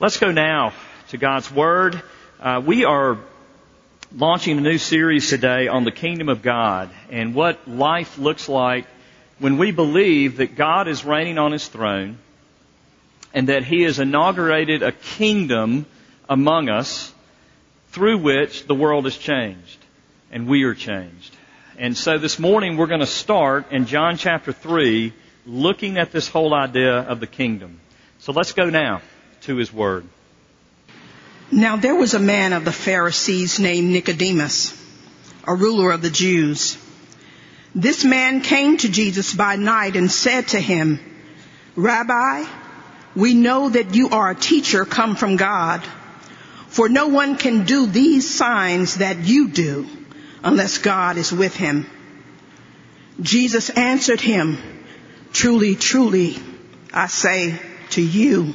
Let's go now to God's Word. Uh, we are launching a new series today on the kingdom of God and what life looks like when we believe that God is reigning on His throne and that He has inaugurated a kingdom among us through which the world is changed and we are changed. And so this morning we're going to start in John chapter 3 looking at this whole idea of the kingdom. So let's go now to his word. Now there was a man of the Pharisees named Nicodemus, a ruler of the Jews. This man came to Jesus by night and said to him, Rabbi, we know that you are a teacher come from God, for no one can do these signs that you do unless God is with him. Jesus answered him, Truly, truly, I say to you,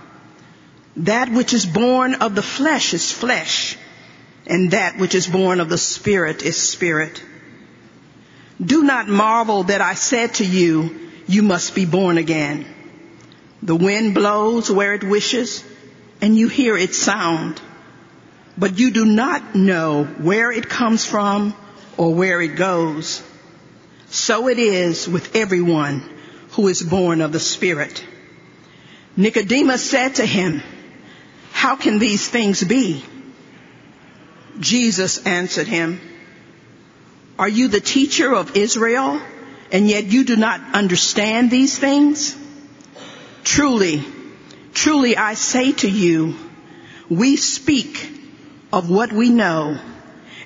That which is born of the flesh is flesh, and that which is born of the spirit is spirit. Do not marvel that I said to you, you must be born again. The wind blows where it wishes, and you hear its sound, but you do not know where it comes from or where it goes. So it is with everyone who is born of the Spirit. Nicodemus said to him, how can these things be? Jesus answered him, Are you the teacher of Israel and yet you do not understand these things? Truly, truly I say to you, we speak of what we know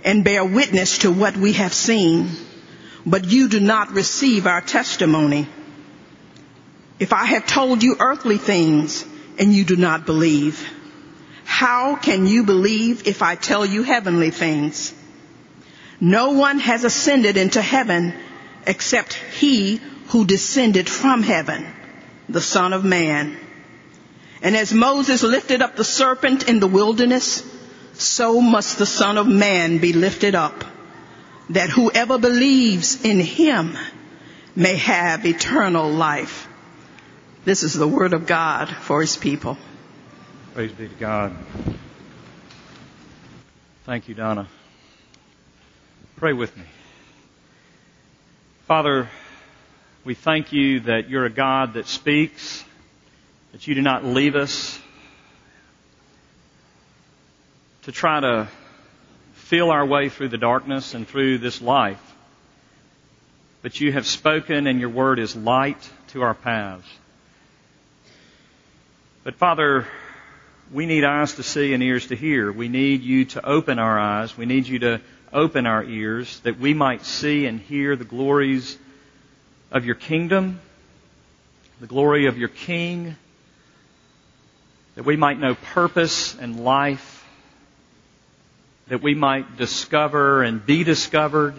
and bear witness to what we have seen, but you do not receive our testimony. If I have told you earthly things and you do not believe, how can you believe if I tell you heavenly things? No one has ascended into heaven except he who descended from heaven, the son of man. And as Moses lifted up the serpent in the wilderness, so must the son of man be lifted up that whoever believes in him may have eternal life. This is the word of God for his people. Praise be to God. Thank you, Donna. Pray with me. Father, we thank you that you're a God that speaks, that you do not leave us to try to feel our way through the darkness and through this life. But you have spoken and your word is light to our paths. But Father, we need eyes to see and ears to hear. We need you to open our eyes. We need you to open our ears that we might see and hear the glories of your kingdom, the glory of your King, that we might know purpose and life, that we might discover and be discovered.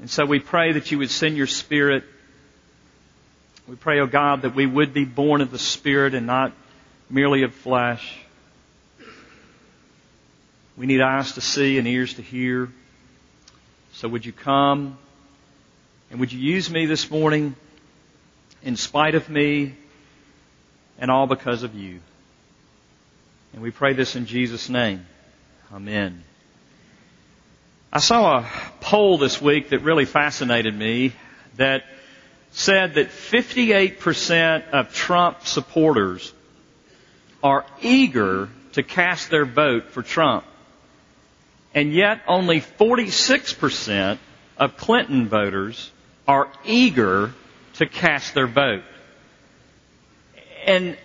And so we pray that you would send your Spirit. We pray, O oh God, that we would be born of the Spirit and not merely of flesh. We need eyes to see and ears to hear. So would you come and would you use me this morning in spite of me and all because of you? And we pray this in Jesus' name. Amen. I saw a poll this week that really fascinated me that said that 58% of Trump supporters are eager to cast their vote for Trump. And yet only 46% of Clinton voters are eager to cast their vote. And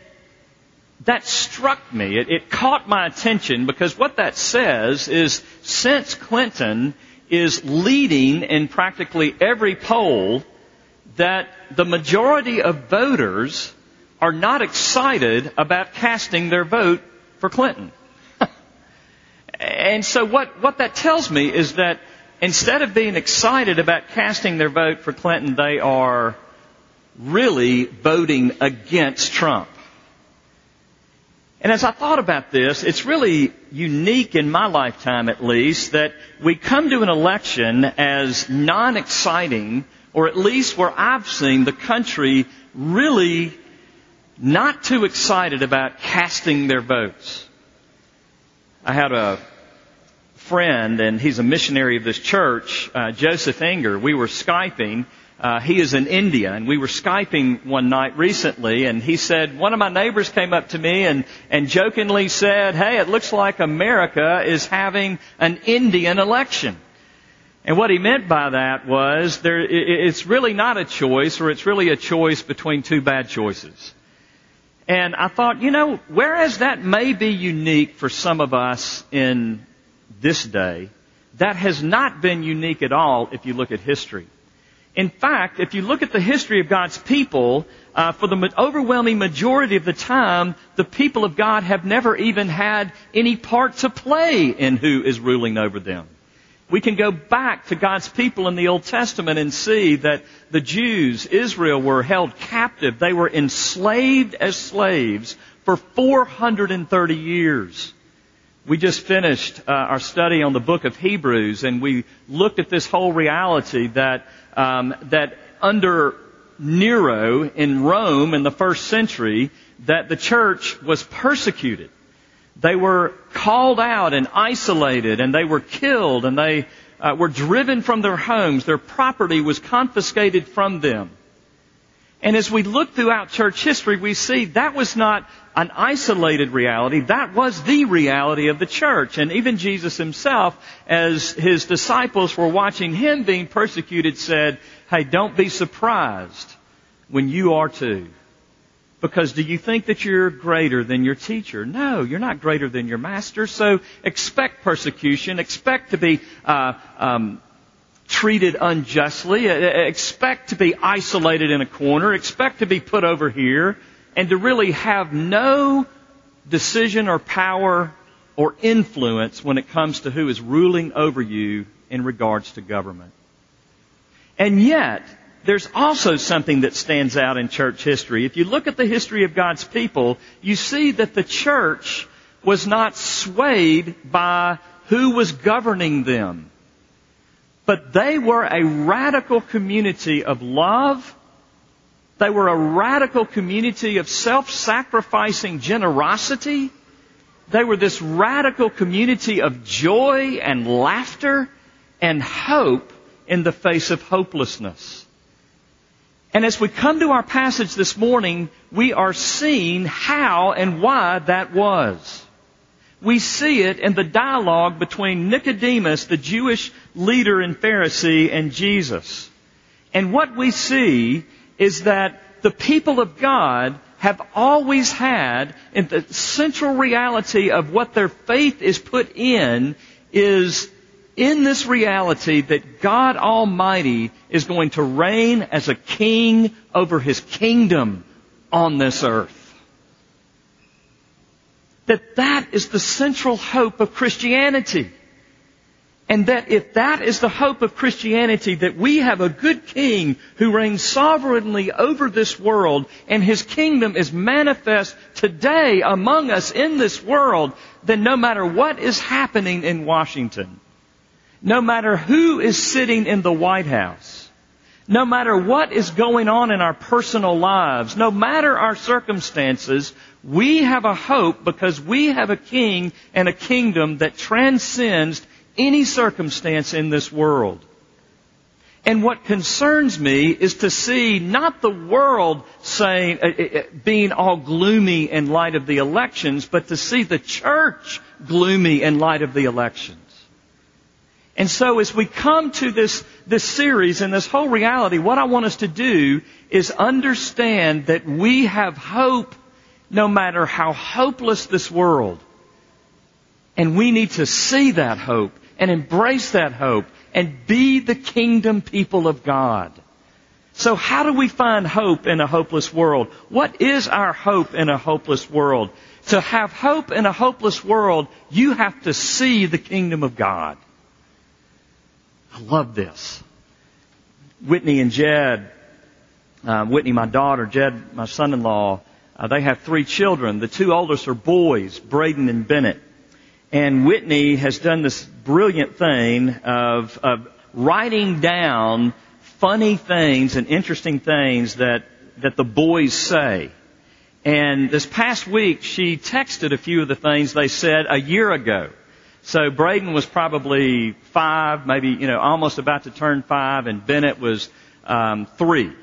that struck me. It, it, caught my attention because what that says is since Clinton is leading in practically every poll, that the majority of voters are not excited about casting their vote for Clinton. and so what, what that tells me is that instead of being excited about casting their vote for Clinton, they are really voting against Trump. And as I thought about this, it's really unique in my lifetime at least that we come to an election as non-exciting, or at least where I've seen the country really not too excited about casting their votes. I had a friend, and he's a missionary of this church, uh, Joseph Enger. We were Skyping. Uh, he is in India, and we were Skyping one night recently, and he said, one of my neighbors came up to me and, and jokingly said, hey, it looks like America is having an Indian election. And what he meant by that was there, it's really not a choice, or it's really a choice between two bad choices. And I thought, you know, whereas that may be unique for some of us in this day, that has not been unique at all if you look at history. In fact, if you look at the history of God's people, uh, for the overwhelming majority of the time, the people of God have never even had any part to play in who is ruling over them. We can go back to God's people in the Old Testament and see that the Jews, Israel, were held captive. They were enslaved as slaves for 430 years. We just finished uh, our study on the book of Hebrews and we looked at this whole reality that, um, that under Nero in Rome in the first century, that the church was persecuted. They were called out and isolated and they were killed and they uh, were driven from their homes. Their property was confiscated from them. And as we look throughout church history, we see that was not an isolated reality. That was the reality of the church. And even Jesus himself, as his disciples were watching him being persecuted, said, Hey, don't be surprised when you are too. Because do you think that you're greater than your teacher? No, you're not greater than your master. So expect persecution. Expect to be uh, um, treated unjustly. Expect to be isolated in a corner. Expect to be put over here, and to really have no decision or power or influence when it comes to who is ruling over you in regards to government. And yet, there's also something that stands out in church history. If you look at the history of God's people, you see that the church was not swayed by who was governing them. But they were a radical community of love. They were a radical community of self-sacrificing generosity. They were this radical community of joy and laughter and hope in the face of hopelessness. And as we come to our passage this morning, we are seeing how and why that was. We see it in the dialogue between Nicodemus, the Jewish leader and Pharisee, and Jesus. And what we see is that the people of God have always had, and the central reality of what their faith is put in is in this reality that God Almighty is going to reign as a king over his kingdom on this earth. That that is the central hope of Christianity. And that if that is the hope of Christianity, that we have a good king who reigns sovereignly over this world and his kingdom is manifest today among us in this world, then no matter what is happening in Washington, no matter who is sitting in the White House, no matter what is going on in our personal lives, no matter our circumstances, we have a hope because we have a king and a kingdom that transcends any circumstance in this world. And what concerns me is to see not the world saying, uh, uh, uh being all gloomy in light of the elections, but to see the church gloomy in light of the elections. And so as we come to this, this series and this whole reality, what I want us to do is understand that we have hope no matter how hopeless this world. And we need to see that hope and embrace that hope and be the kingdom people of God. So how do we find hope in a hopeless world? What is our hope in a hopeless world? To have hope in a hopeless world, you have to see the kingdom of God. Love this. Whitney and Jed, uh, Whitney, my daughter, Jed, my son-in-law, uh, they have three children. The two oldest are boys, Braden and Bennett. And Whitney has done this brilliant thing of, of writing down funny things and interesting things that, that the boys say. And this past week, she texted a few of the things they said a year ago. So Braden was probably five, maybe, you know, almost about to turn five, and Bennett was um, three.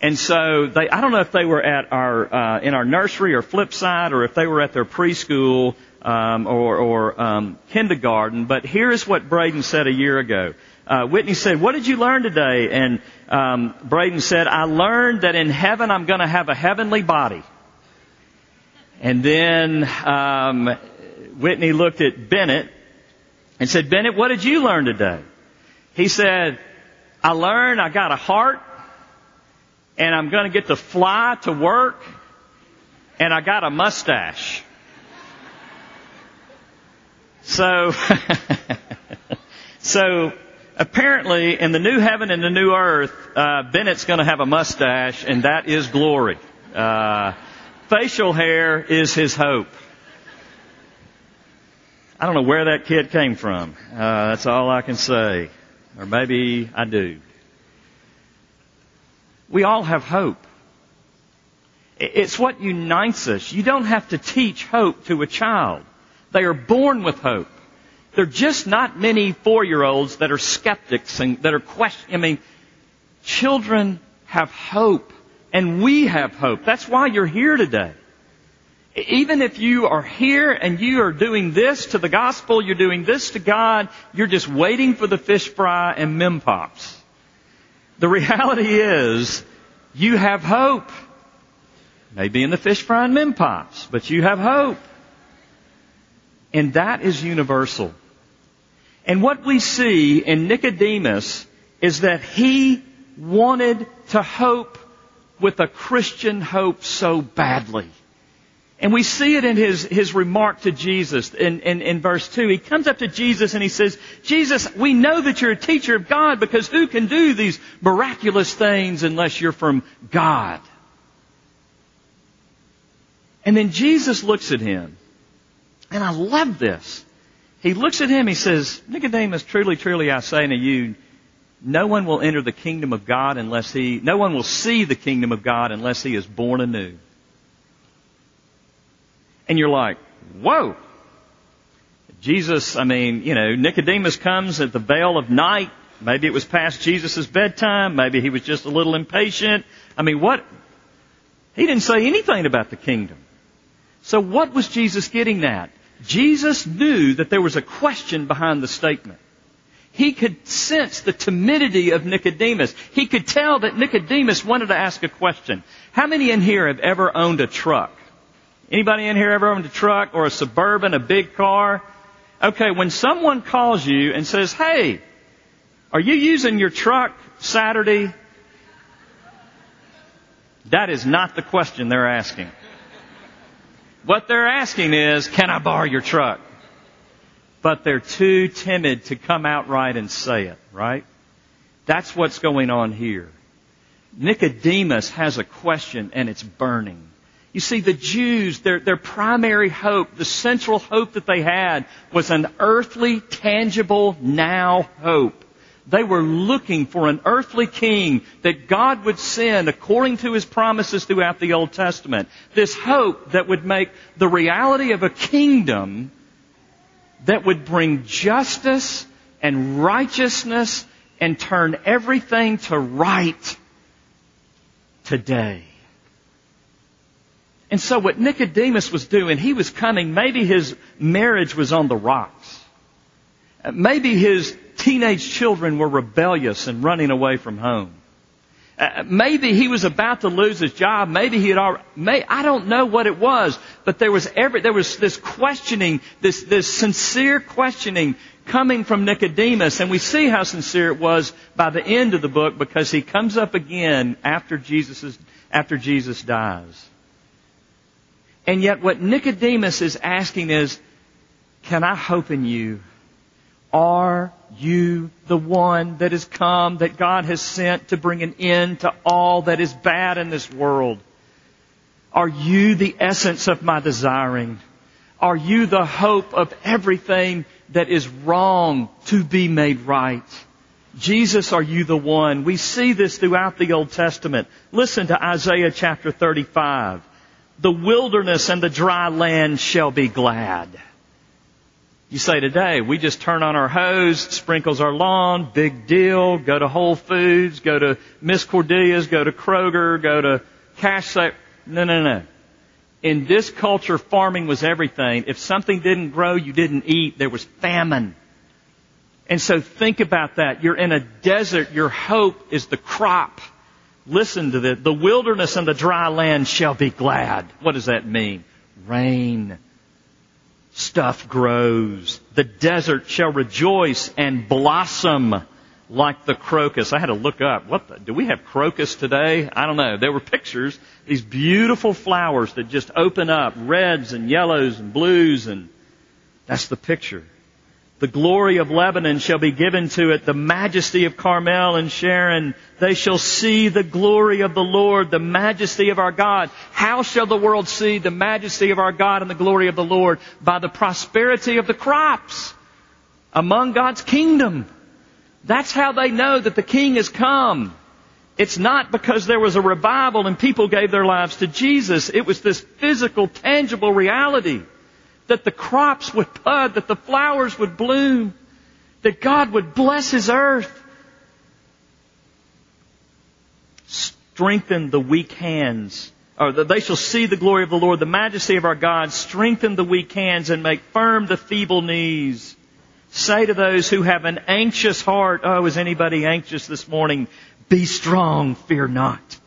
And so they, I don't know if they were at our, uh, in our nursery or flip side or if they were at their preschool, um, or, or, um, kindergarten, but here's what Braden said a year ago. Uh, Whitney said, what did you learn today? And, um, Braden said, I learned that in heaven I'm gonna have a heavenly body. And then, um, Whitney looked at Bennett and said, Bennett, what did you learn today? He said, I learned I got a heart and I'm going to get to fly to work and I got a mustache. So, so apparently in the new heaven and the new earth, uh, Bennett's going to have a mustache and that is glory. Uh, facial hair is his hope. I don't know where that kid came from. Uh, that's all I can say. Or maybe I do. We all have hope. It's what unites us. You don't have to teach hope to a child. They are born with hope. There are just not many four-year-olds that are skeptics and that are questioning. I mean, children have hope and we have hope. That's why you're here today. Even if you are here and you are doing this to the gospel, you're doing this to God, you're just waiting for the fish fry and mem pops. The reality is, you have hope. Maybe in the fish fry and mem pops, but you have hope. And that is universal. And what we see in Nicodemus is that he wanted to hope with a Christian hope so badly. And we see it in his, his remark to Jesus in, in, in verse 2. He comes up to Jesus and he says, Jesus, we know that you're a teacher of God because who can do these miraculous things unless you're from God? And then Jesus looks at him. And I love this. He looks at him, he says, Nicodemus, truly, truly I say to you, no one will enter the kingdom of God unless he, no one will see the kingdom of God unless he is born anew. And you're like, whoa. Jesus, I mean, you know, Nicodemus comes at the veil of night. Maybe it was past Jesus' bedtime. Maybe he was just a little impatient. I mean, what? He didn't say anything about the kingdom. So what was Jesus getting at? Jesus knew that there was a question behind the statement. He could sense the timidity of Nicodemus. He could tell that Nicodemus wanted to ask a question. How many in here have ever owned a truck? Anybody in here ever owned a truck or a suburban, a big car? Okay, when someone calls you and says, hey, are you using your truck Saturday? That is not the question they're asking. What they're asking is, can I borrow your truck? But they're too timid to come outright and say it, right? That's what's going on here. Nicodemus has a question and it's burning. You see, the Jews, their, their primary hope, the central hope that they had was an earthly, tangible, now hope. They were looking for an earthly king that God would send according to his promises throughout the Old Testament. This hope that would make the reality of a kingdom that would bring justice and righteousness and turn everything to right today. And so what Nicodemus was doing, he was coming, maybe his marriage was on the rocks. Maybe his teenage children were rebellious and running away from home. Uh, maybe he was about to lose his job. Maybe he had already, may, I don't know what it was, but there was every, there was this questioning, this, this sincere questioning. coming from Nicodemus, and we see how sincere it was by the end of the book because he comes up again after Jesus, after Jesus dies. And yet what Nicodemus is asking is, can I hope in you? Are you the one that has come, that God has sent to bring an end to all that is bad in this world? Are you the essence of my desiring? Are you the hope of everything that is wrong to be made right? Jesus, are you the one? We see this throughout the Old Testament. Listen to Isaiah chapter 35. The wilderness and the dry land shall be glad. You say today, we just turn on our hose, sprinkles our lawn, big deal, go to Whole Foods, go to Miss Cordelia's, go to Kroger, go to Cash Save. No, no, no. In this culture, farming was everything. If something didn't grow, you didn't eat. There was famine. And so think about that. You're in a desert. Your hope is the crop. Listen to this. The wilderness and the dry land shall be glad. What does that mean? Rain. Stuff grows. The desert shall rejoice and blossom like the crocus. I had to look up. What the, do we have crocus today? I don't know. There were pictures. These beautiful flowers that just open up. Reds and yellows and blues and that's the picture. The glory of Lebanon shall be given to it, the majesty of Carmel and Sharon. They shall see the glory of the Lord, the majesty of our God. How shall the world see the majesty of our God and the glory of the Lord? By the prosperity of the crops among God's kingdom. That's how they know that the king has come. It's not because there was a revival and people gave their lives to Jesus. It was this physical, tangible reality that the crops would bud, that the flowers would bloom, that God would bless His earth. Strengthen the weak hands, or that they shall see the glory of the Lord, the majesty of our God. Strengthen the weak hands and make firm the feeble knees. Say to those who have an anxious heart, oh, is anybody anxious this morning? Be strong, fear not.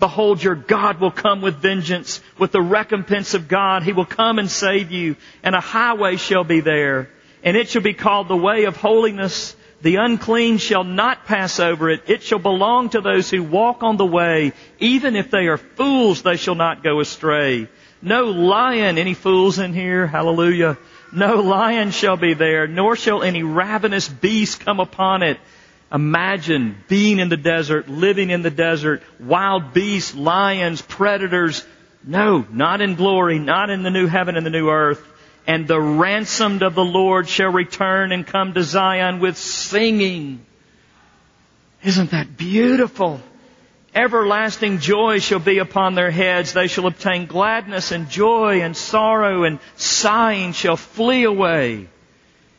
Behold, your God will come with vengeance, with the recompense of God. He will come and save you, and a highway shall be there, and it shall be called the way of holiness. The unclean shall not pass over it. It shall belong to those who walk on the way. Even if they are fools, they shall not go astray. No lion, any fools in here? Hallelujah. No lion shall be there, nor shall any ravenous beast come upon it. Imagine being in the desert, living in the desert, wild beasts, lions, predators. No, not in glory, not in the new heaven and the new earth. And the ransomed of the Lord shall return and come to Zion with singing. Isn't that beautiful? Everlasting joy shall be upon their heads. They shall obtain gladness and joy and sorrow and sighing shall flee away.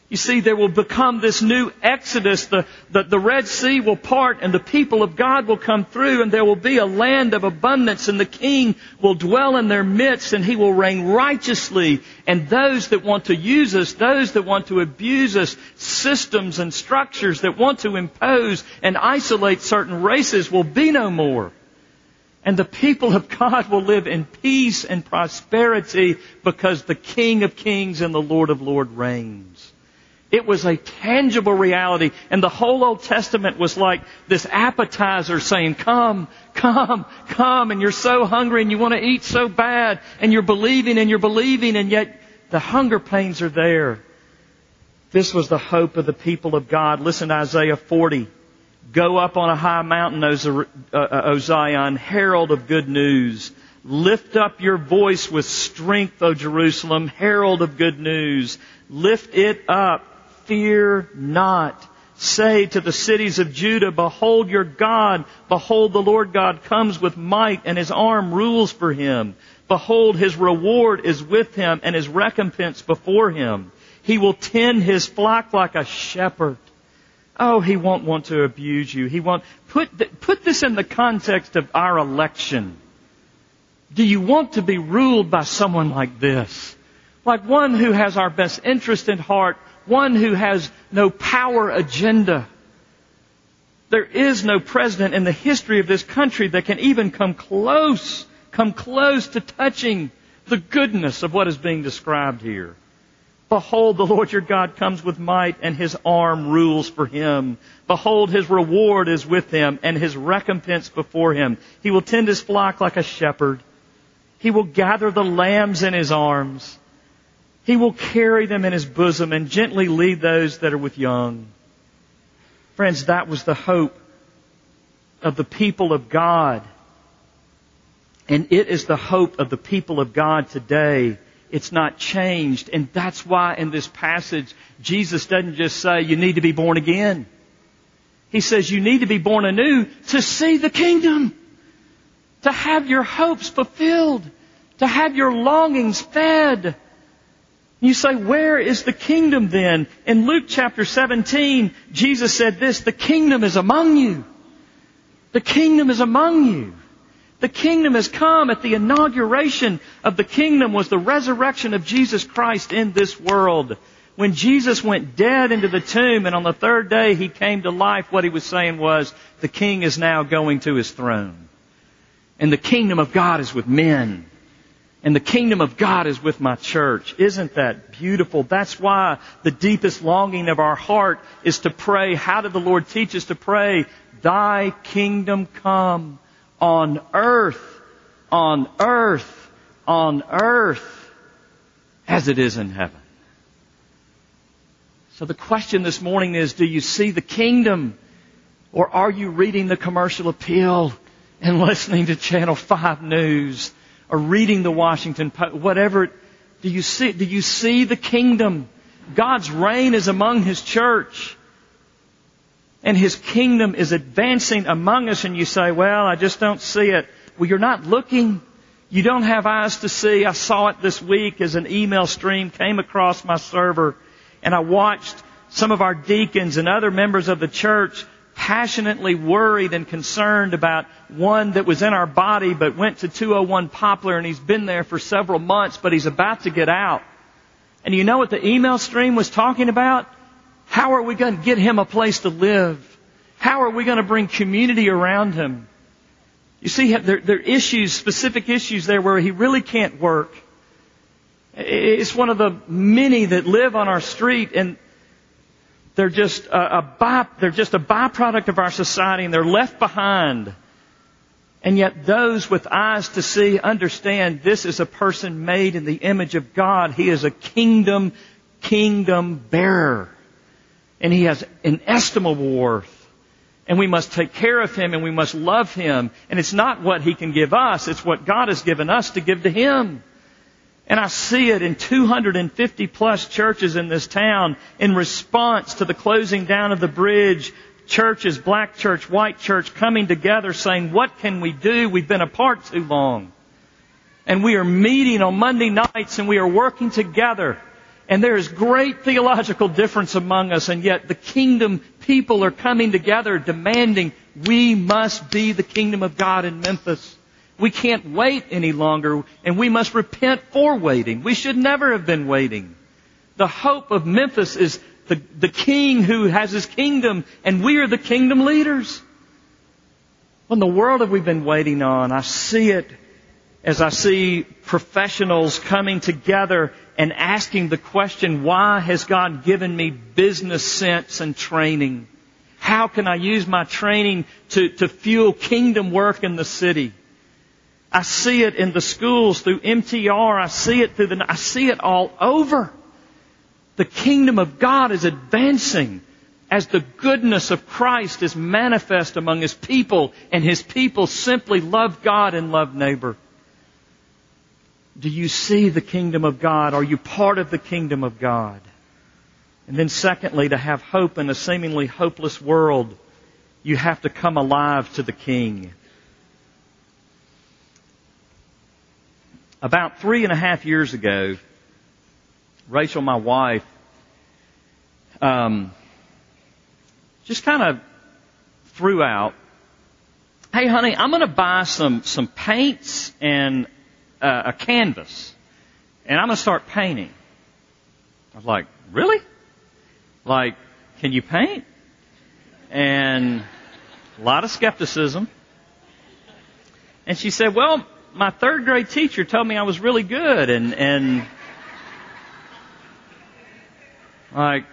You see, there will become this new exodus. The, the, the, Red Sea will part and the people of God will come through and there will be a land of abundance and the King will dwell in their midst and He will reign righteously. And those that want to use us, those that want to abuse us, systems and structures that want to impose and isolate certain races will be no more. And the people of God will live in peace and prosperity because the King of Kings and the Lord of Lords reigns. It was a tangible reality. And the whole Old Testament was like this appetizer saying, come, come, come. And you're so hungry and you want to eat so bad. And you're believing and you're believing and yet the hunger pains are there. This was the hope of the people of God. Listen to Isaiah 40. Go up on a high mountain, O uh, uh, Zion, herald of good news. Lift up your voice with strength, O Jerusalem, herald of good news. Lift it up fear not. Say to the cities of Judah, behold your God. Behold the Lord God comes with might and his arm rules for him. Behold his reward is with him and his recompense before him. He will tend his flock like a shepherd. Oh, he won't want to abuse you. He won't. Put, put this in the context of our election. Do you want to be ruled by someone like this? Like one who has our best interest in heart, one who has no power agenda. There is no president in the history of this country that can even come close, come close to touching the goodness of what is being described here. Behold, the Lord your God comes with might and his arm rules for him. Behold, his reward is with him and his recompense before him. He will tend his flock like a shepherd. He will gather the lambs in his arms. He will carry them in his bosom and gently lead those that are with young. Friends, that was the hope of the people of God. And it is the hope of the people of God today. It's not changed. And that's why in this passage, Jesus doesn't just say you need to be born again. He says you need to be born anew to see the kingdom. To have your hopes fulfilled. To have your longings fed. You say, where is the kingdom then? In Luke chapter 17, Jesus said this, the kingdom is among you. The kingdom is among you. The kingdom has come at the inauguration of the kingdom was the resurrection of Jesus Christ in this world. When Jesus went dead into the tomb and on the third day he came to life, what he was saying was, the king is now going to his throne. And the kingdom of God is with men. And the kingdom of God is with my church. Isn't that beautiful? That's why the deepest longing of our heart is to pray. How did the Lord teach us to pray? Thy kingdom come on earth, on earth, on earth, as it is in heaven. So the question this morning is, do you see the kingdom? Or are you reading the commercial appeal and listening to Channel 5 News? Or reading the Washington Post, whatever. Do you see, do you see the kingdom? God's reign is among His church. And His kingdom is advancing among us and you say, well, I just don't see it. Well, you're not looking. You don't have eyes to see. I saw it this week as an email stream came across my server and I watched some of our deacons and other members of the church passionately worried and concerned about one that was in our body but went to 201 Poplar and he's been there for several months but he's about to get out. And you know what the email stream was talking about? How are we going to get him a place to live? How are we going to bring community around him? You see, there, there are issues, specific issues there where he really can't work. It's one of the many that live on our street and they're just a, a by, they're just a byproduct of our society and they're left behind. And yet those with eyes to see understand this is a person made in the image of God. He is a kingdom, kingdom bearer. And he has inestimable worth. And we must take care of him and we must love him. And it's not what he can give us, it's what God has given us to give to him. And I see it in 250 plus churches in this town in response to the closing down of the bridge. Churches, black church, white church coming together saying, what can we do? We've been apart too long. And we are meeting on Monday nights and we are working together. And there is great theological difference among us and yet the kingdom people are coming together demanding we must be the kingdom of God in Memphis. We can't wait any longer and we must repent for waiting. We should never have been waiting. The hope of Memphis is the, the king who has his kingdom and we are the kingdom leaders. What in the world have we been waiting on? I see it as I see professionals coming together and asking the question, why has God given me business sense and training? How can I use my training to, to fuel kingdom work in the city? I see it in the schools through MTR. I see it through the, I see it all over. The kingdom of God is advancing as the goodness of Christ is manifest among His people and His people simply love God and love neighbor. Do you see the kingdom of God? Are you part of the kingdom of God? And then secondly, to have hope in a seemingly hopeless world, you have to come alive to the King. About three and a half years ago, Rachel, my wife, um, just kind of threw out, "Hey, honey, I'm going to buy some some paints and uh, a canvas, and I'm going to start painting." I was like, "Really? Like, can you paint?" And a lot of skepticism. And she said, "Well, my third grade teacher told me I was really good and, and Like,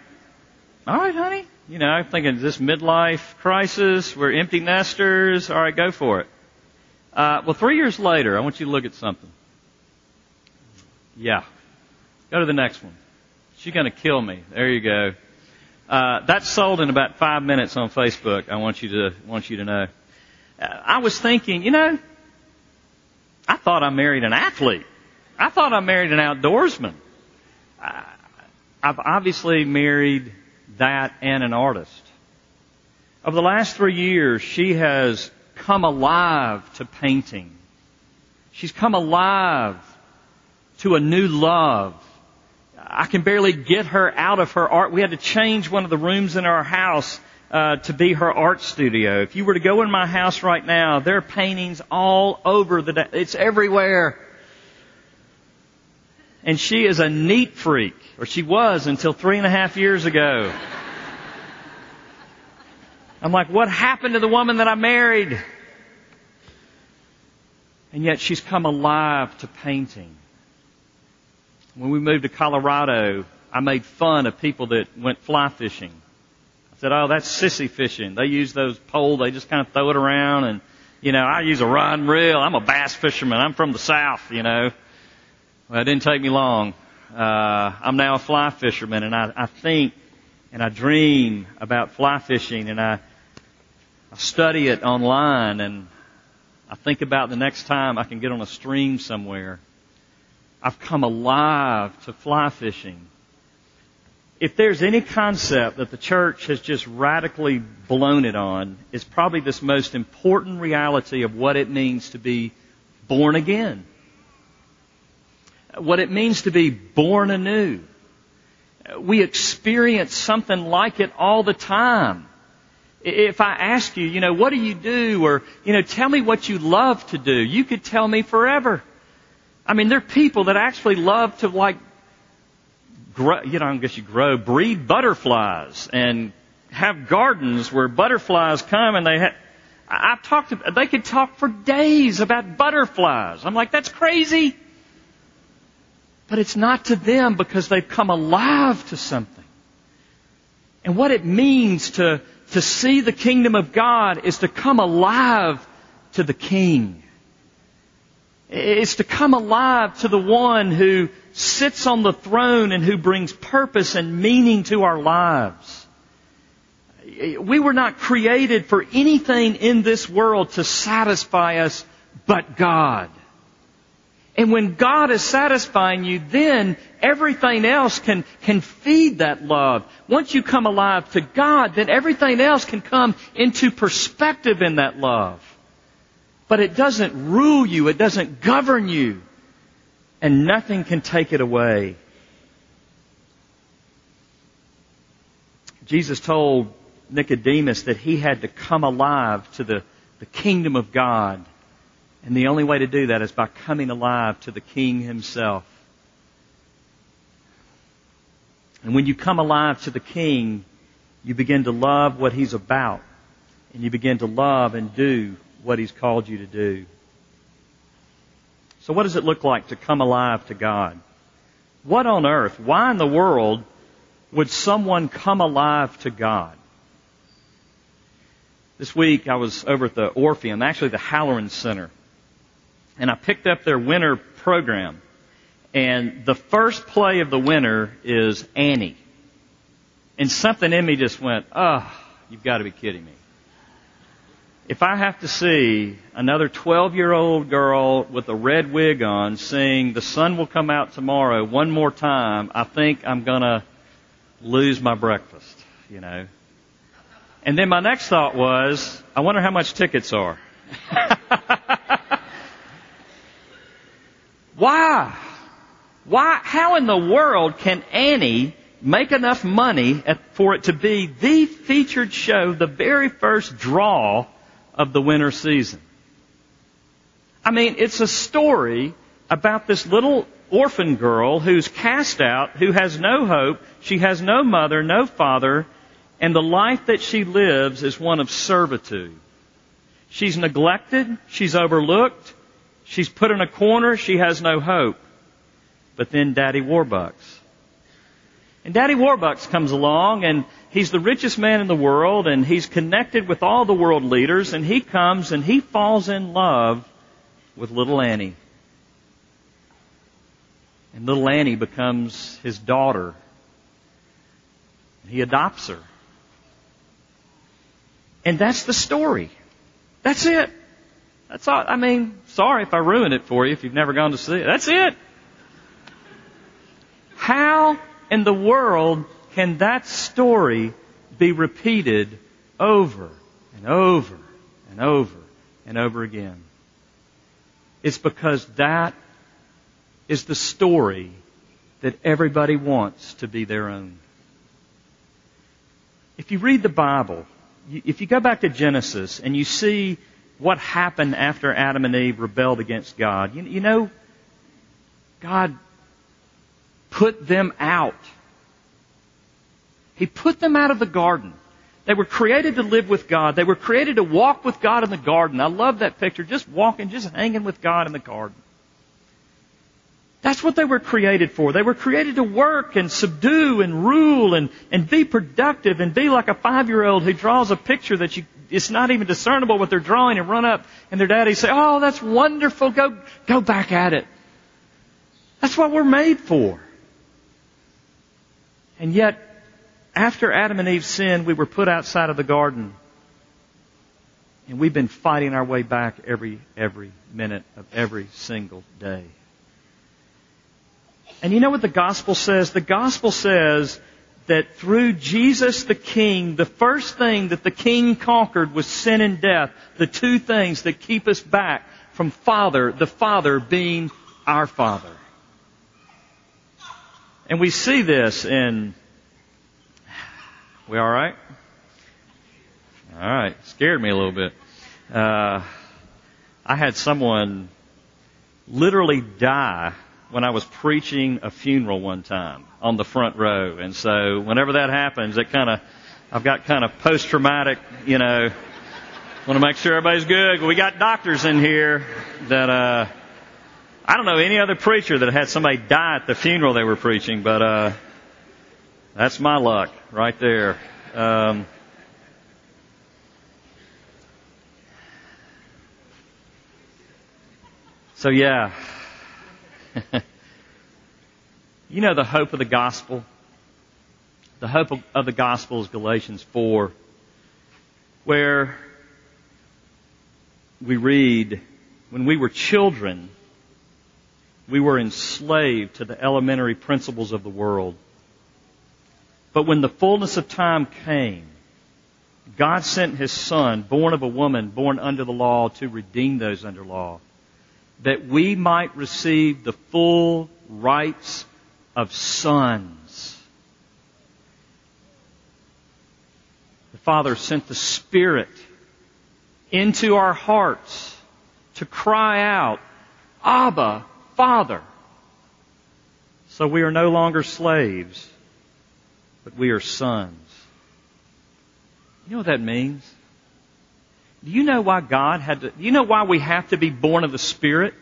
all right, honey. You know, I'm thinking this midlife crisis. We're empty nesters. All right, go for it. Uh, well, three years later, I want you to look at something. Yeah. Go to the next one. She's going to kill me. There you go. Uh, sold in about five minutes on Facebook. I want you to want you to know. Uh, I was thinking, you know, I thought I married an athlete. I thought I married an outdoorsman. I've obviously married that and an artist. Over the last three years, she has come alive to painting. She's come alive to a new love. I can barely get her out of her art. We had to change one of the rooms in our house uh, to be her art studio. If you were to go in my house right now, there are paintings all over the. It's everywhere. And she is a neat freak, or she was until three and a half years ago. I'm like, what happened to the woman that I married? And yet she's come alive to painting. When we moved to Colorado, I made fun of people that went fly fishing. Said, oh, that's sissy fishing. They use those poles, they just kind of throw it around and, you know, I use a rod and reel. I'm a bass fisherman. I'm from the South, you know. Well, it didn't take me long. Uh, I'm now a fly fisherman and I, I think and I dream about fly fishing and I, I study it online and I think about the next time I can get on a stream somewhere I've come alive to fly fishing. If there's any concept that the church has just radically blown it on, it's probably this most important reality of what it means to be born again. What it means to be born anew. We experience something like it all the time. If I ask you, you know, what do you do? Or, you know, tell me what you love to do. You could tell me forever. I mean, there are people that actually love to like grow, you know, I guess you grow, breed butterflies and have gardens where butterflies come and they have, I've talked to, they could talk for days about butterflies. I'm like, that's crazy. But it's not to them because they've come alive to something. And what it means to, to see the kingdom of God is to come alive to the King. It's to come alive to the one who sits on the throne and who brings purpose and meaning to our lives. We were not created for anything in this world to satisfy us but God. And when God is satisfying you, then everything else can, can feed that love. Once you come alive to God, then everything else can come into perspective in that love but it doesn't rule you. It doesn't govern you. And nothing can take it away. Jesus told Nicodemus that he had to come alive to the, the kingdom of God. And the only way to do that is by coming alive to the King himself. And when you come alive to the King, you begin to love what he's about. And you begin to love and do what He's called you to do. So what does it look like to come alive to God? What on earth, why in the world would someone come alive to God? This week I was over at the Orpheum, actually the Halloran Center, and I picked up their winter program. And the first play of the winter is Annie. And something in me just went, oh, you've got to be kidding me if I have to see another 12 year old girl with a red wig on sing The Sun Will Come Out Tomorrow one more time, I think I'm gonna lose my breakfast, you know. And then my next thought was, I wonder how much tickets are. Why? Why, how in the world can Annie make enough money for it to be the featured show, the very first draw of the winter season. I mean, it's a story about this little orphan girl who's cast out, who has no hope, she has no mother, no father, and the life that she lives is one of servitude. She's neglected, she's overlooked, she's put in a corner, she has no hope. But then Daddy Warbucks. And Daddy Warbucks comes along and he's the richest man in the world and he's connected with all the world leaders and he comes and he falls in love with little Annie. And little Annie becomes his daughter. He adopts her. And that's the story. That's it. That's all. I mean, sorry if I ruined it for you if you've never gone to see it. That's it. How in the world can that story be repeated over and over and over and over again? It's because that is the story that everybody wants to be their own. If you read the Bible, if you go back to Genesis and you see what happened after Adam and Eve rebelled against God, you, know, God put them out. He put them out of the garden. They were created to live with God. They were created to walk with God in the garden. I love that picture. Just walking, just hanging with God in the garden. That's what they were created for. They were created to work and subdue and rule and, and be productive and be like a five year old who draws a picture that you, it's not even discernible what they're drawing and run up and their daddy say, Oh, that's wonderful. Go, go back at it. That's what we're made for. And yet, after Adam and Eve sinned, we were put outside of the garden. And we've been fighting our way back every, every minute of every single day. And you know what the gospel says? The gospel says that through Jesus the King, the first thing that the King conquered was sin and death, the two things that keep us back from Father, the Father being our Father. And we see this in, we alright? Alright, scared me a little bit. Uh, I had someone literally die when I was preaching a funeral one time on the front row. And so whenever that happens, it kind of, I've got kind of post-traumatic, you know, want to make sure everybody's good. We got doctors in here that, uh, I don't know any other preacher that had somebody die at the funeral they were preaching, but, uh, that's my luck right there. Um, so yeah, you know the hope of the gospel? The hope of, of the gospel is Galatians 4, where we read, when we were children, we were enslaved to the elementary principles of the world. But when the fullness of time came, God sent His Son, born of a woman, born under the law, to redeem those under law that we might receive the full rights of sons. The Father sent the Spirit into our hearts to cry out, Abba, Father. So we are no longer slaves, but we are sons. You know what that means? Do you know why God had to, do you know why we have to be born of the Spirit?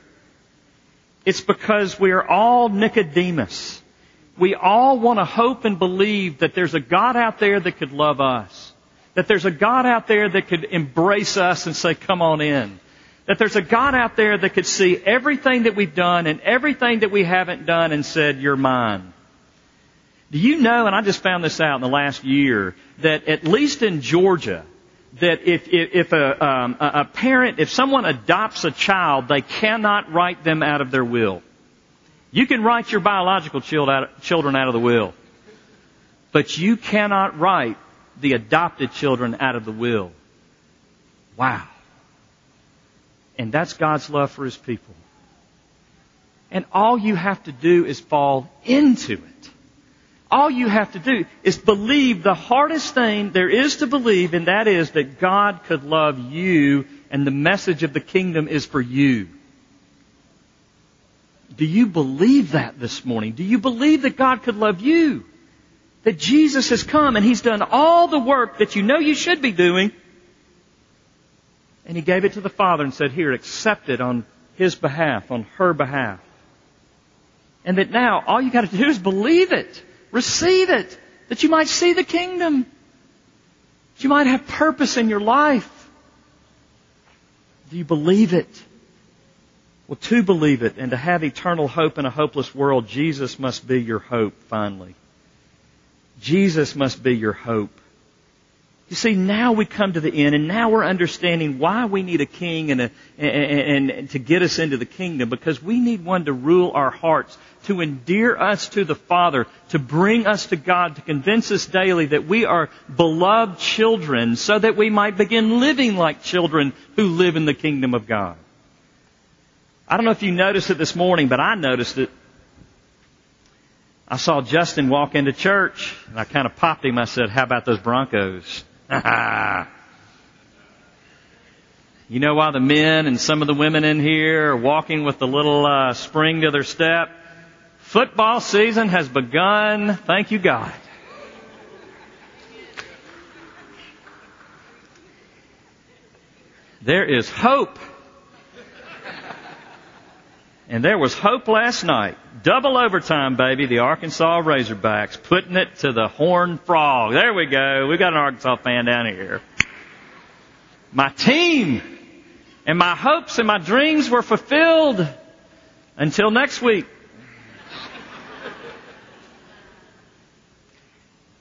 It's because we are all Nicodemus. We all want to hope and believe that there's a God out there that could love us. That there's a God out there that could embrace us and say, come on in. That there's a God out there that could see everything that we've done and everything that we haven't done and said, you're mine. Do you know, and I just found this out in the last year, that at least in Georgia, that if, if, if a, um, a parent, if someone adopts a child, they cannot write them out of their will. You can write your biological child out, children out of the will, but you cannot write the adopted children out of the will. Wow. And that's God's love for His people. And all you have to do is fall into it. All you have to do is believe the hardest thing there is to believe, and that is that God could love you and the message of the kingdom is for you. Do you believe that this morning? Do you believe that God could love you? That Jesus has come and He's done all the work that you know you should be doing. And He gave it to the Father and said, here, accept it on His behalf, on her behalf. And that now all you gotta do is believe it. Receive it. That you might see the kingdom. That you might have purpose in your life. Do you believe it? Well, to believe it and to have eternal hope in a hopeless world, Jesus must be your hope, finally. Jesus must be your hope. You see, now we come to the end, and now we're understanding why we need a king and, a, and, and, to get us into the kingdom, because we need one to rule our hearts, to endear us to the Father, to bring us to God, to convince us daily that we are beloved children, so that we might begin living like children who live in the kingdom of God. I don't know if you noticed it this morning, but I noticed it. I saw Justin walk into church, and I kind of popped him. I said, how about those Broncos? you know why the men and some of the women in here are walking with a little uh, spring to their step? Football season has begun. Thank you, God. There is hope. And there was hope last night. Double overtime, baby. The Arkansas Razorbacks putting it to the Horned Frog. There we go. We got an Arkansas fan down here. My team and my hopes and my dreams were fulfilled until next week.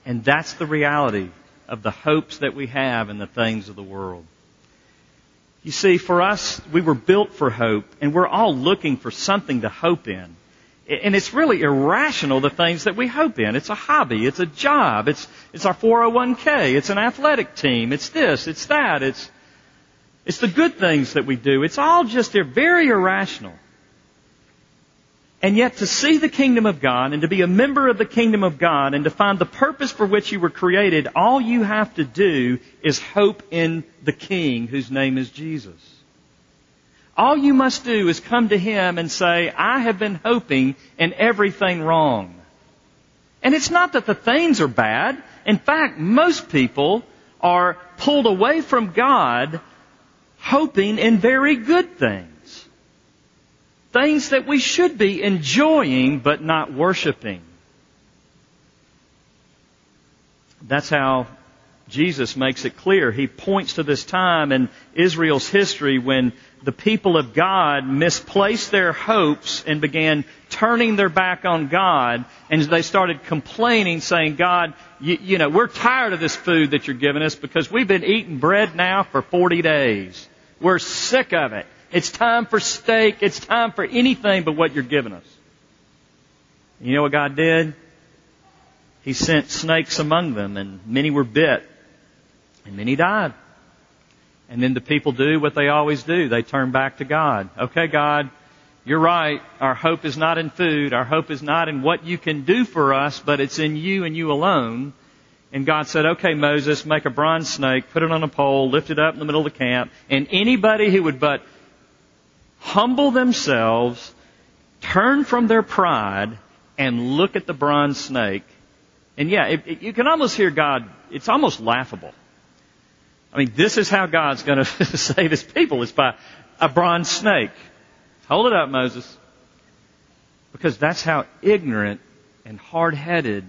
And that's the reality of the hopes that we have in the things of the world. You see, for us, we were built for hope, and we're all looking for something to hope in. And it's really irrational, the things that we hope in. It's a hobby. It's a job. It's, it's our 401k. It's an athletic team. It's this. It's that. It's, it's the good things that we do. It's all just, they're very irrational. And yet to see the kingdom of God and to be a member of the kingdom of God and to find the purpose for which you were created, all you have to do is hope in the King whose name is Jesus. All you must do is come to Him and say, I have been hoping in everything wrong. And it's not that the things are bad. In fact, most people are pulled away from God hoping in very good things. Things that we should be enjoying but not worshiping. That's how Jesus makes it clear. He points to this time in Israel's history when the people of God misplaced their hopes and began turning their back on God and they started complaining saying, God, you, you, know, we're tired of this food that you're giving us because we've been eating bread now for 40 days. We're sick of it. It's time for steak. It's time for anything but what you're giving us. You know what God did? He sent snakes among them and many were bit and many died. And then the people do what they always do. They turn back to God. Okay, God, you're right. Our hope is not in food. Our hope is not in what you can do for us, but it's in you and you alone. And God said, okay, Moses, make a bronze snake, put it on a pole, lift it up in the middle of the camp, and anybody who would but humble themselves, turn from their pride, and look at the bronze snake. And yeah, it, it, you can almost hear God, it's almost laughable. I mean, this is how God's going to save his people is by a bronze snake. Hold it up, Moses. Because that's how ignorant and hard-headed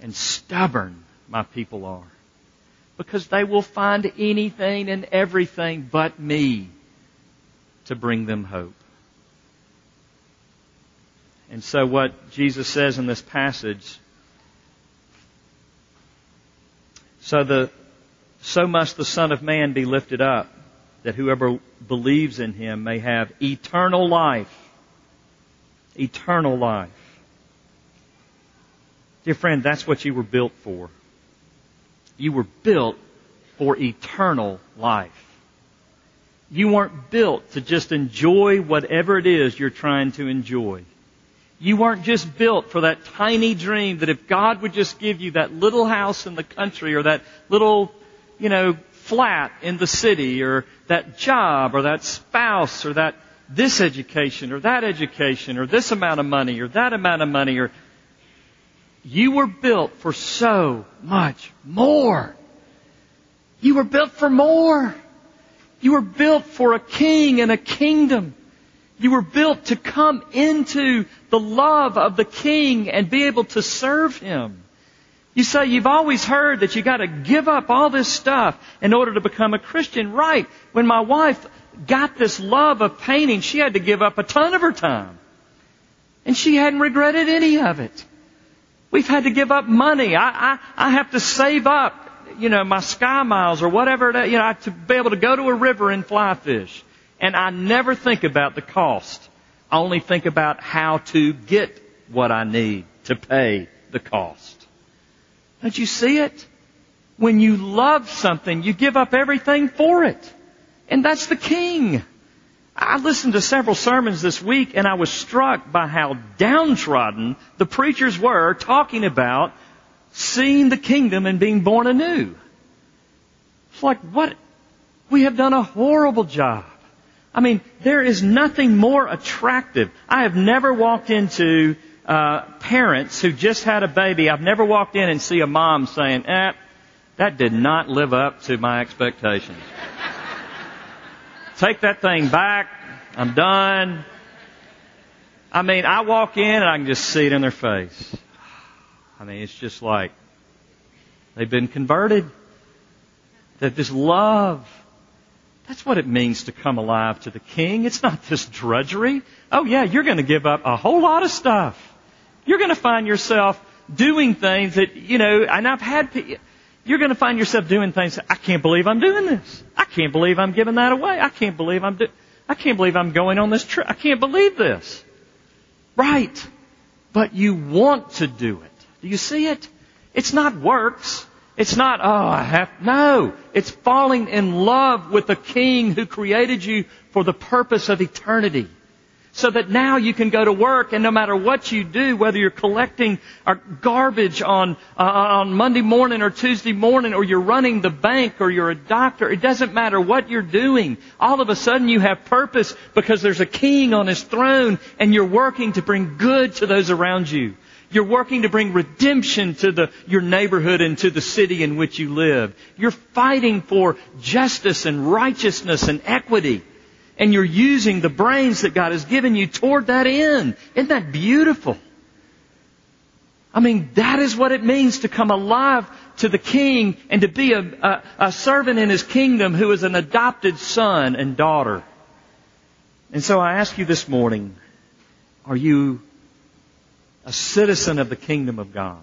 and stubborn my people are. Because they will find anything and everything but me to bring them hope. And so what Jesus says in this passage, so the, so must the Son of Man be lifted up, that whoever believes in him may have eternal life. Eternal life. Dear friend, that's what you were built for. You were built for eternal life. You weren't built to just enjoy whatever it is you're trying to enjoy. You weren't just built for that tiny dream that if God would just give you that little house in the country or that little you know, flat in the city or that job or that spouse or that this education or that education or this amount of money or that amount of money or you were built for so much more. You were built for more. You were built for a king and a kingdom. You were built to come into the love of the King and be able to serve Him. You say you've always heard that you gotta give up all this stuff in order to become a Christian. Right. When my wife got this love of painting, she had to give up a ton of her time. And she hadn't regretted any of it. We've had to give up money. I, I, I have to save up, you know, my sky miles or whatever, it, you know, to be able to go to a river and fly fish. And I never think about the cost. I only think about how to get what I need to pay the cost. Don't you see it? When you love something, you give up everything for it. And that's the king. I listened to several sermons this week and I was struck by how downtrodden the preachers were talking about seeing the kingdom and being born anew. It's like, what? We have done a horrible job. I mean, there is nothing more attractive. I have never walked into uh, parents who just had a baby. I've never walked in and see a mom saying, eh, that did not live up to my expectations. Take that thing back. I'm done. I mean, I walk in and I can just see it in their face. I mean, it's just like they've been converted. That this love, that's what it means to come alive to the King. It's not this drudgery. Oh yeah, you're going to give up a whole lot of stuff. You're going to find yourself doing things that, you know, and I've had, you're going to find yourself doing things. I can't believe I'm doing this. I can't believe I'm giving that away. I can't believe I'm do- I can't believe I'm going on this trip. I can't believe this. Right. But you want to do it. Do you see it? It's not works. It's not, oh, I have, no. It's falling in love with the King who created you for the purpose of eternity so that now you can go to work and no matter what you do, whether you're collecting garbage on, uh, on Monday morning or Tuesday morning or you're running the bank or you're a doctor, it doesn't matter what you're doing. All of a sudden you have purpose because there's a king on his throne and you're working to bring good to those around you. You're working to bring redemption to the, your neighborhood and to the city in which you live. You're fighting for justice and righteousness and equity and you're using the brains that God has given you toward that end. Isn't that beautiful? I mean, that is what it means to come alive to the King and to be a, a, a servant in His kingdom who is an adopted son and daughter. And so I ask you this morning, are you a citizen of the kingdom of God?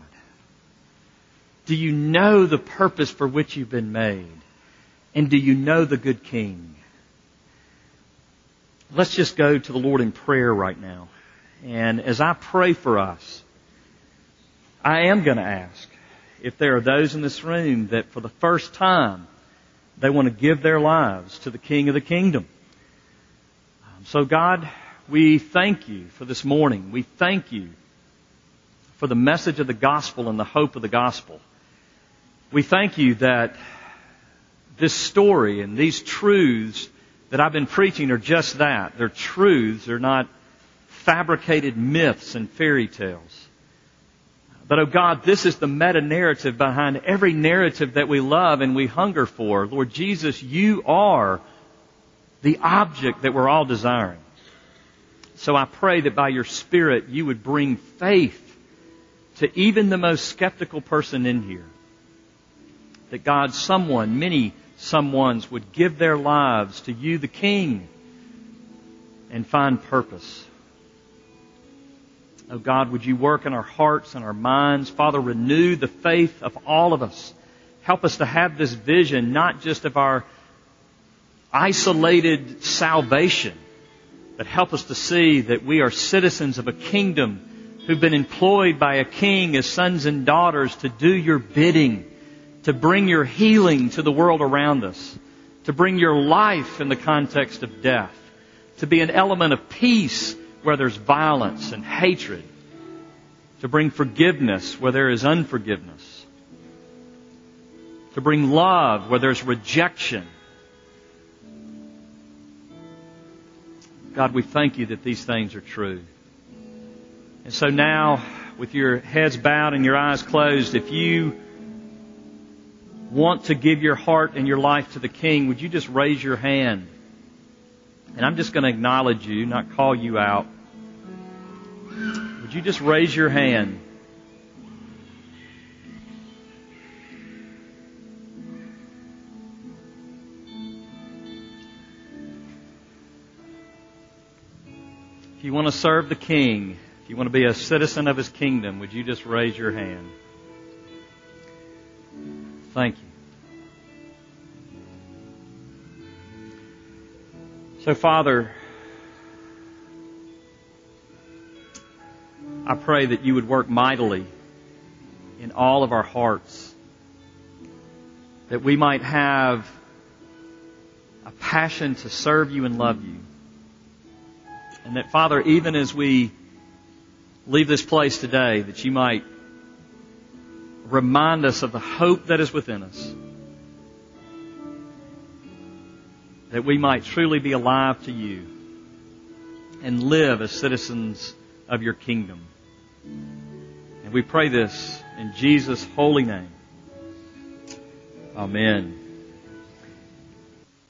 Do you know the purpose for which you've been made? And do you know the good King? let's just go to the Lord in prayer right now. And as I pray for us, I am going to ask if there are those in this room that for the first time they want to give their lives to the King of the Kingdom. Um, so God, we thank you for this morning. We thank you for the message of the gospel and the hope of the gospel. We thank you that this story and these truths that I've been preaching are just that. They're truths. They're not fabricated myths and fairy tales. But oh God, this is the meta narrative behind every narrative that we love and we hunger for. Lord Jesus, you are the object that we're all desiring. So I pray that by your Spirit you would bring faith to even the most skeptical person in here. That God, someone, many someone's would give their lives to you, the King, and find purpose. Oh God, would you work in our hearts and our minds? Father, renew the faith of all of us. Help us to have this vision, not just of our isolated salvation, but help us to see that we are citizens of a kingdom who've been employed by a king as sons and daughters to do your bidding to bring your healing to the world around us, to bring your life in the context of death, to be an element of peace where there's violence and hatred, to bring forgiveness where there is unforgiveness, to bring love where there's rejection. God, we thank you that these things are true. And so now, with your heads bowed and your eyes closed, if you want to give your heart and your life to the King, would you just raise your hand? And I'm just going to acknowledge you, not call you out. Would you just raise your hand? If you want to serve the King, you want to be a citizen of His kingdom, would you just raise your hand? Thank you. So, Father, I pray that you would work mightily in all of our hearts, that we might have a passion to serve you and love you. And that, Father, even as we leave this place today, that you might remind us of the hope that is within us. That we might truly be alive to you and live as citizens of your kingdom. And we pray this in Jesus' holy name. Amen.